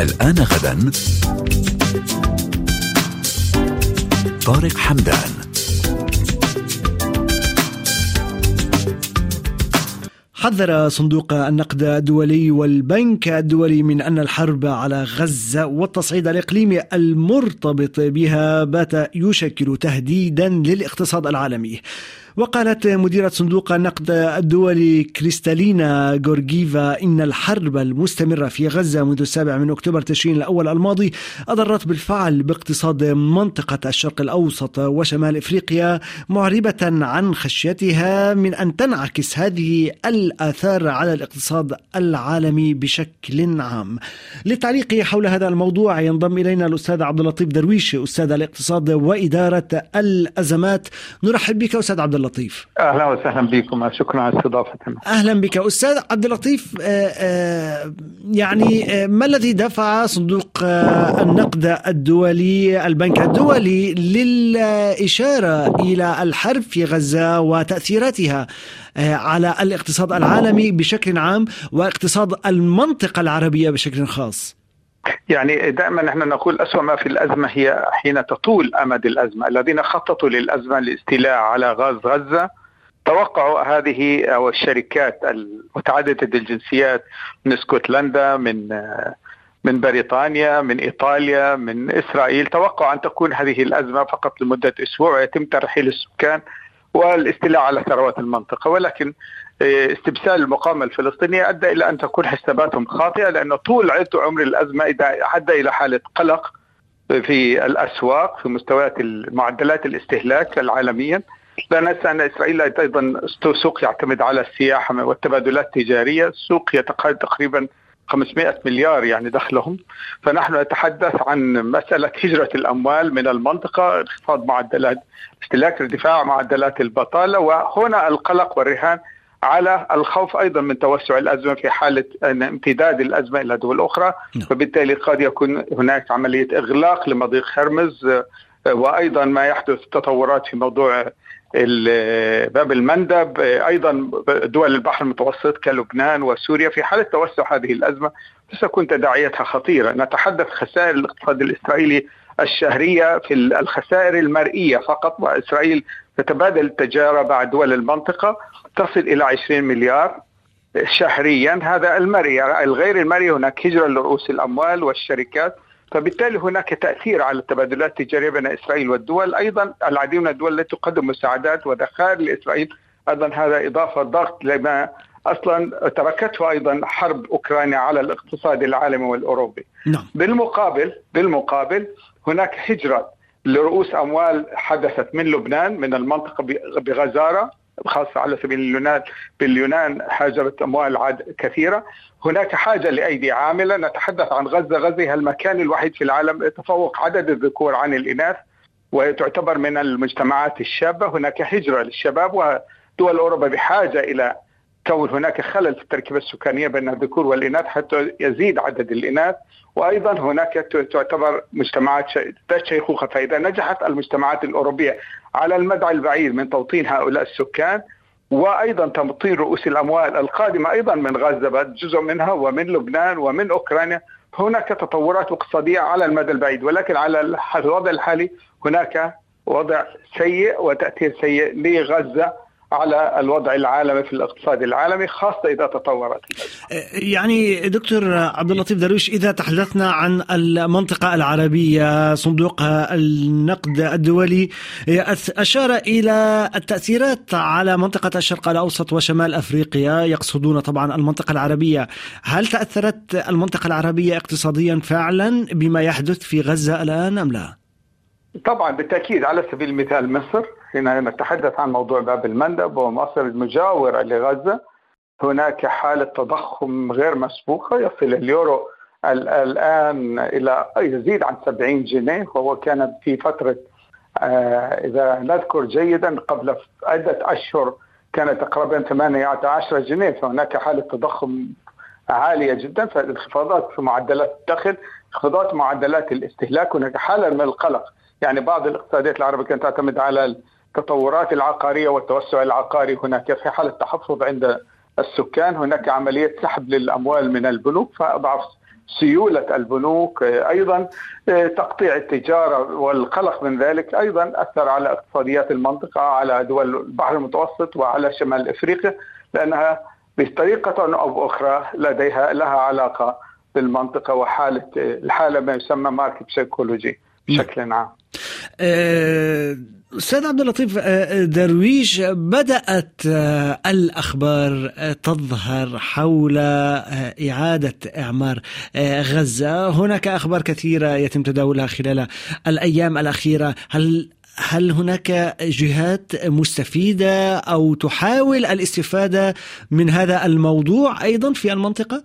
الآن غدا طارق حمدان حذر صندوق النقد الدولي والبنك الدولي من أن الحرب على غزة والتصعيد الإقليمي المرتبط بها بات يشكل تهديدا للاقتصاد العالمي. وقالت مديرة صندوق النقد الدولي كريستالينا جورجيفا إن الحرب المستمرة في غزة منذ السابع من أكتوبر تشرين الأول الماضي أضرت بالفعل باقتصاد منطقة الشرق الأوسط وشمال إفريقيا معربة عن خشيتها من أن تنعكس هذه الآثار على الاقتصاد العالمي بشكل عام. للتعليق حول هذا الموضوع ينضم إلينا الأستاذ عبد اللطيف درويش أستاذ الاقتصاد وإدارة الأزمات. نرحب بك أستاذ عبد اللطيف أهلا وسهلا بكم. شكرا على استضافتنا. أهلا بك. أستاذ عبد اللطيف يعني ما الذي دفع صندوق النقد الدولي البنك الدولي للإشارة إلى الحرب في غزة وتأثيراتها على الاقتصاد العالمي بشكل عام واقتصاد المنطقة العربية بشكل خاص؟ يعني دائما نحن نقول أسوأ ما في الأزمة هي حين تطول أمد الأزمة. الذين خططوا للأزمة الاستيلاء على غاز غزة توقعوا هذه أو الشركات المتعددة الجنسيات من اسكتلندا من من بريطانيا من إيطاليا من إسرائيل توقعوا أن تكون هذه الأزمة فقط لمدة أسبوع ويتم ترحيل السكان والاستيلاء على ثروات المنطقة. ولكن استبسال المقاومة الفلسطينية أدى إلى أن تكون حساباتهم خاطئة لأنه طول عمر الأزمة ادى إلى حالة قلق في الأسواق في مستويات معدلات الاستهلاك عالميا لا ننسى أن إسرائيل أيضا سوق يعتمد على السياحه والتبادلات التجارية، السوق يتقاعد تقريبا 500 مليار يعني دخلهم. فنحن نتحدث عن مسألة هجرة الأموال من المنطقة انخفاض معدلات استهلاك ارتفاع معدلات البطالة. وهنا القلق والرهان على الخوف أيضا من توسع الأزمة في حالة أن امتداد الأزمة إلى دول أخرى. فبالتالي قد يكون هناك عملية إغلاق لمضيق هرمز وأيضا ما يحدث تطورات في موضوع باب المندب أيضا دول البحر المتوسط كلبنان وسوريا في حالة توسع هذه الأزمة ستكون تداعياتها خطيرة. نتحدث خسائر الاقتصاد الإسرائيلي الشهرية في الخسائر المرئية فقط وإسرائيل تتبادل التجارة مع دول المنطقة. تصل إلى 20 مليار شهريا. هذا المرئي الغير المرئي هناك هجرة لرؤوس الأموال والشركات. فبالتالي هناك تأثير على التبادلات التجارية بين إسرائيل والدول. أيضا العديد من الدول التي تقدم مساعدات وذخائر لإسرائيل. أيضا هذا إضافة ضغط لما أصلا تركته أيضا حرب أوكرانيا على الاقتصاد العالمي والأوروبي. نعم. بالمقابل بالمقابل هناك هجرة لرؤوس أموال حدثت من لبنان من المنطقة بغزارة. خاصة على سبيل اليونان باليونان هاجرت أموال كثيرة. هناك حاجة لأيدي عاملة. نتحدث عن غزة. غزة المكان الوحيد في العالم يتفوق عدد الذكور عن الإناث وتعتبر من المجتمعات الشابة. هناك هجرة للشباب ودول أوروبا بحاجة إلى كون هناك خلل في التركيبة السكانية بين الذكور والإناث حتى يزيد عدد الإناث وأيضا هناك تعتبر مجتمعات شيخوخة. فإذا نجحت المجتمعات الأوروبية على المدى البعيد من توطين هؤلاء السكان وأيضا تمطين رؤوس الأموال القادمة أيضا من غزة جزء منها ومن لبنان ومن أوكرانيا هناك تطورات اقتصادية على المدى البعيد. ولكن على الوضع الحالي هناك وضع سيء وتأثير سيء لغزة. على الوضع العالمي في الاقتصاد العالمي خاصة إذا تطورت يعني دكتور عبد اللطيف درويش إذا تحدثنا عن المنطقة العربية صندوق النقد الدولي أشار إلى التأثيرات على منطقة الشرق الأوسط وشمال أفريقيا يقصدون طبعا المنطقة العربية هل تأثرت المنطقة العربية اقتصاديا فعلا بما يحدث في غزة الآن أم لا؟ طبعا بالتأكيد على سبيل المثال مصر حين نتحدث عن موضوع باب المندب ومصر المجاورة لغزة هناك حالة تضخم غير مسبوقة يصل اليورو الآن إلى يزيد عن 70 جنيه وهو كان في فترة إذا نذكر جيدا قبل عدة أشهر كانت تقريبا 18 جنيه فهناك حالة تضخم عالية جدا فالانخفاضات في معدلات الدخل انخفاضات معدلات الاستهلاك هناك حالة من القلق يعني بعض الاقتصاديات العربية كانت تعتمد على التطورات العقارية والتوسع العقاري هناك في حالة تحفظ عند السكان هناك عملية سحب للأموال من البنوك فأضعف سيولة البنوك أيضا تقطيع التجارة والقلق من ذلك أيضا أثر على اقتصاديات المنطقة على دول البحر المتوسط وعلى شمال إفريقيا لأنها بطريقة أو بأخرى لديها لها علاقة بالمنطقة وحالة الحالة ما يسمى market psychology بشكل عام. أه أستاذ عبد اللطيف آه، درويش بدأت آه، الأخبار آه، تظهر حول إعادة إعمار غزة هناك أخبار كثيرة يتم تداولها خلال الأيام الأخيرة هل هل هناك جهات مستفيدة أو تحاول الاستفادة من هذا الموضوع أيضا في المنطقة؟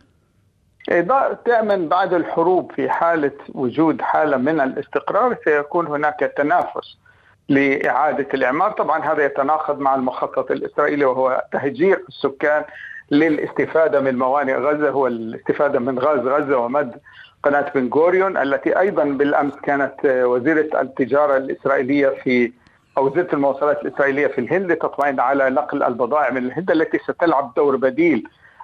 دائما بعد الحروب في حالة وجود حالة من الاستقرار سيكون هناك تنافس لإعادة الإعمار. طبعا هذا يتناقض مع المخطط الإسرائيلي وهو تهجير السكان للاستفادة من موانئ غزة هو الاستفادة من غاز غزة ومد قناة بن غوريون التي أيضا بالأمس كانت وزيرة التجارة الإسرائيلية في أو وزيرة المواصلات الإسرائيلية في الهند لتطمئن على نقل البضائع من الهند التي ستلعب دور بديل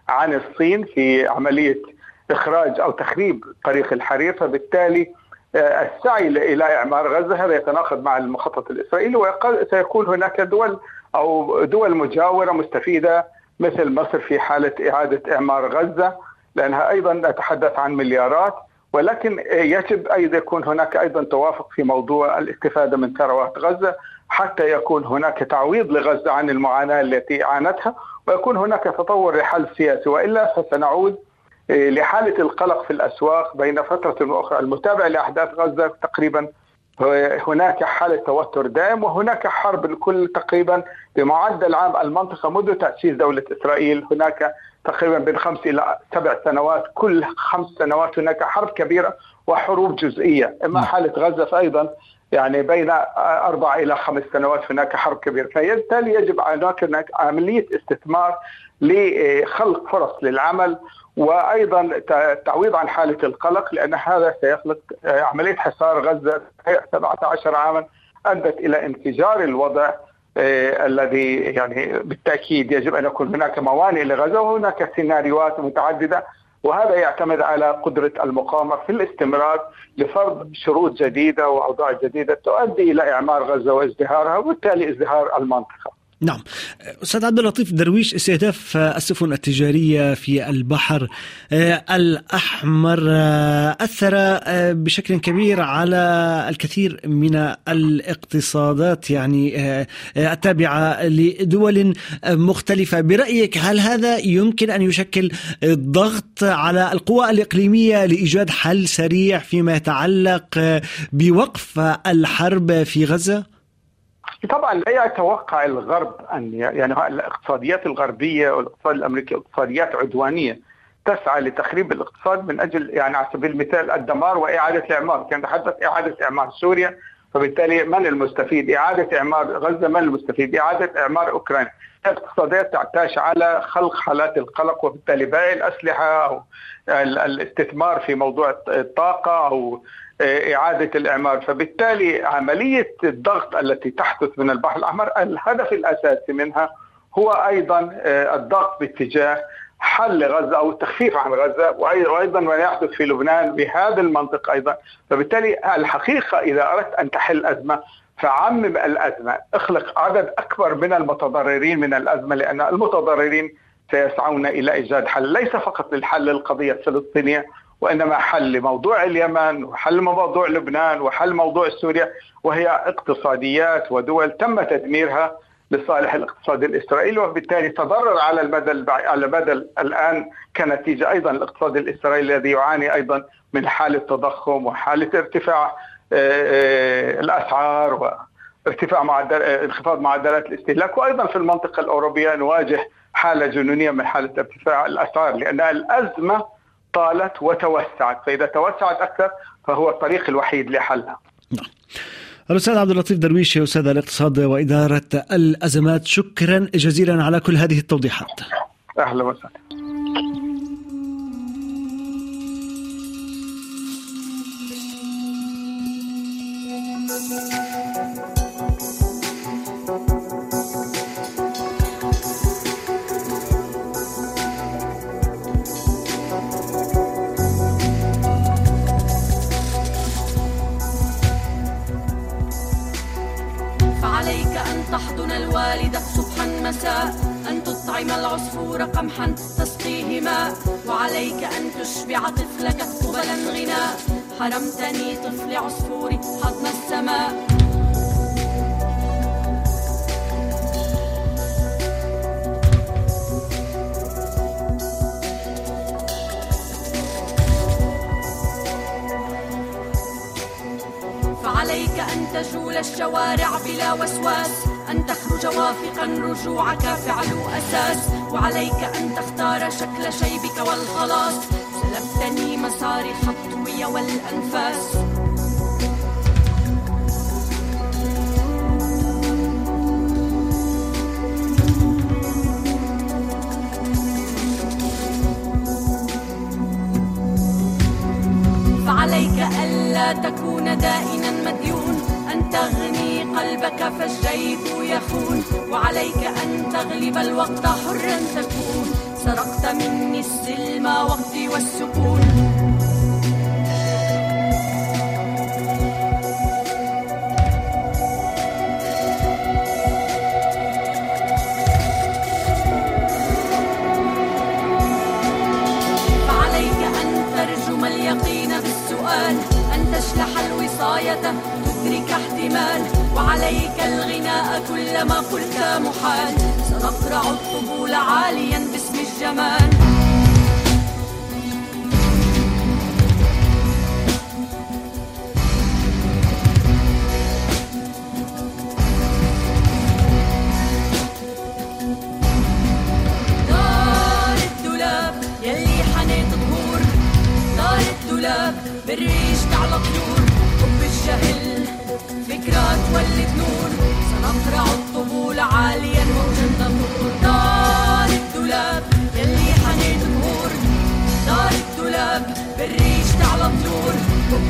عن الصين في عملية إخراج أو تخريب طريق الحرير فبالتالي السعي إلى إعمار غزة هذا يتناقض مع المخطط الإسرائيلي وسيكون هناك دول أو دول مجاورة مستفيدة مثل مصر في حالة إعادة إعمار غزة لأنها أيضا نتحدث عن مليارات ولكن يجب أيضا يكون هناك أيضا توافق في موضوع الاستفادة من ثروات غزة حتى يكون هناك تعويض لغزة عن المعاناة التي عانتها ويكون هناك تطور لحل سياسي وإلا فسنعود لحالة القلق في الأسواق بين فترة وأخرى المتابع لأحداث غزة تقريبا هناك حالة توتر دائم وهناك حرب الكل تقريبا بمعدل عام المنطقة منذ تأسيس دولة إسرائيل هناك تقريبا بين خمس إلى سبع سنوات كل خمس سنوات هناك حرب كبيرة وحروب جزئية إما نعم. حالة غزة فأيضا يعني بين أربع إلى خمس سنوات هناك حرب كبيرة. فبالتالي يجب هناك عملية استثمار لخلق فرص للعمل وأيضا التعويض عن حالة القلق لأن هذا سيخلق عملية حصار غزة 17 عاما أدت إلى انفجار الوضع آه الذي يعني بالتأكيد يجب أن يكون هناك موانئ لغزة وهناك سيناريوهات متعددة وهذا يعتمد على قدرة المقاومة في الاستمرار لفرض شروط جديدة وأوضاع جديدة تؤدي إلى إعمار غزة وازدهارها وبالتالي ازدهار المنطقة. نعم. أستاذ عبد اللطيف درويش استهداف السفن التجارية في البحر. آه، الأحمر آه، أثر آه، بشكل كبير على الكثير من الاقتصادات يعني التابعة لدول مختلفة. برأيك هل هذا يمكن أن يشكل ضغط على القوى الإقليمية لإيجاد حل سريع فيما يتعلق بوقف الحرب في غزة؟ طبعا لا يتوقع الغرب أن يعني الاقتصاديات الغربية والاقتصاد الأمريكي اقتصاديات عدوانية تسعى لتخريب الاقتصاد من أجل يعني على سبيل المثال الدمار وإعادة الاعمار، كان تحدث إعادة إعمار سوريا فبالتالي من المستفيد؟ إعادة إعمار غزة من المستفيد؟ إعادة إعمار أوكرانيا. الاقتصاديات تعتاش على خلق حالات القلق وبالتالي بيع الأسلحة أو الاستثمار في موضوع الطاقة أو إعادة الإعمار. فبالتالي عملية الضغط التي تحدث من البحر الأحمر الهدف الأساسي منها هو أيضا آه، الضغط باتجاه حل غزة أو التخفيف عن غزة وأيضا ما يحدث في لبنان بهذا المنطق أيضا. فبالتالي الحقيقة إذا أردت أن تحل أزمة فعمم الأزمة. اخلق عدد أكبر من المتضررين من الأزمة لأن المتضررين سيسعون إلى إيجاد حل ليس فقط للحل القضية الفلسطينية وإنما حل موضوع اليمن وحل موضوع لبنان وحل موضوع سوريا وهي اقتصاديات ودول تم تدميرها لصالح الاقتصاد الإسرائيلي وبالتالي تضرر على المدى على المدى الآن كنتيجة أيضا الاقتصاد الإسرائيلي الذي يعاني أيضا من حالة تضخم وحالة ارتفاع الأسعار وارتفاع معدل انخفاض معدلات الاستهلاك وأيضا في المنطقة الأوروبية نواجه حالة جنونية من حالة ارتفاع الأسعار لأن الأزمة طالت وتوسعت فإذا توسعت أكثر فهو الطريق الوحيد لحلها. نعم. الأستاذ عبد اللطيف درويش أستاذ الاقتصاد وإدارة الأزمات شكرا جزيلا على كل هذه التوضيحات. أهلا وسهلا. فعليك أن تحضن الوالد صبحا مساء أن تطعم العصفور قمحا تسقيه ماء وعليك أن تشبع طفلك قبلا غناء. حرمتني طفل عصفوري حضن السماء. فعليك أن تجول الشوارع بلا وسواس أن تخرج واثقا رجوعك فعل أساس. وعليك أن تختار شكل شيبك والخلاص. سلبتني مسار والأنفاس. فعليك ألا تكون دائما مديون. أن تغني قلبك فالجيب يخون. وعليك أن تغلب الوقت حرا تكون. سرقت مني السلم وقتي والسكون. وعليك الغناء كلما قلت محال. سنقرع الطبول عاليا باسم الجمال.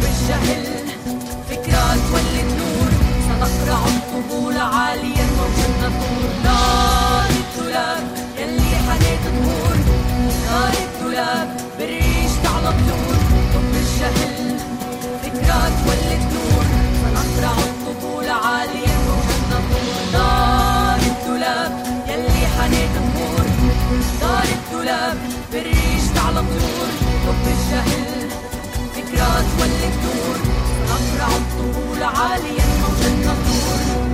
حب الجهل فكرة تولد نور سنقرع الطبول عاليا. نور سنقرع الطبول عاليا موجا نطور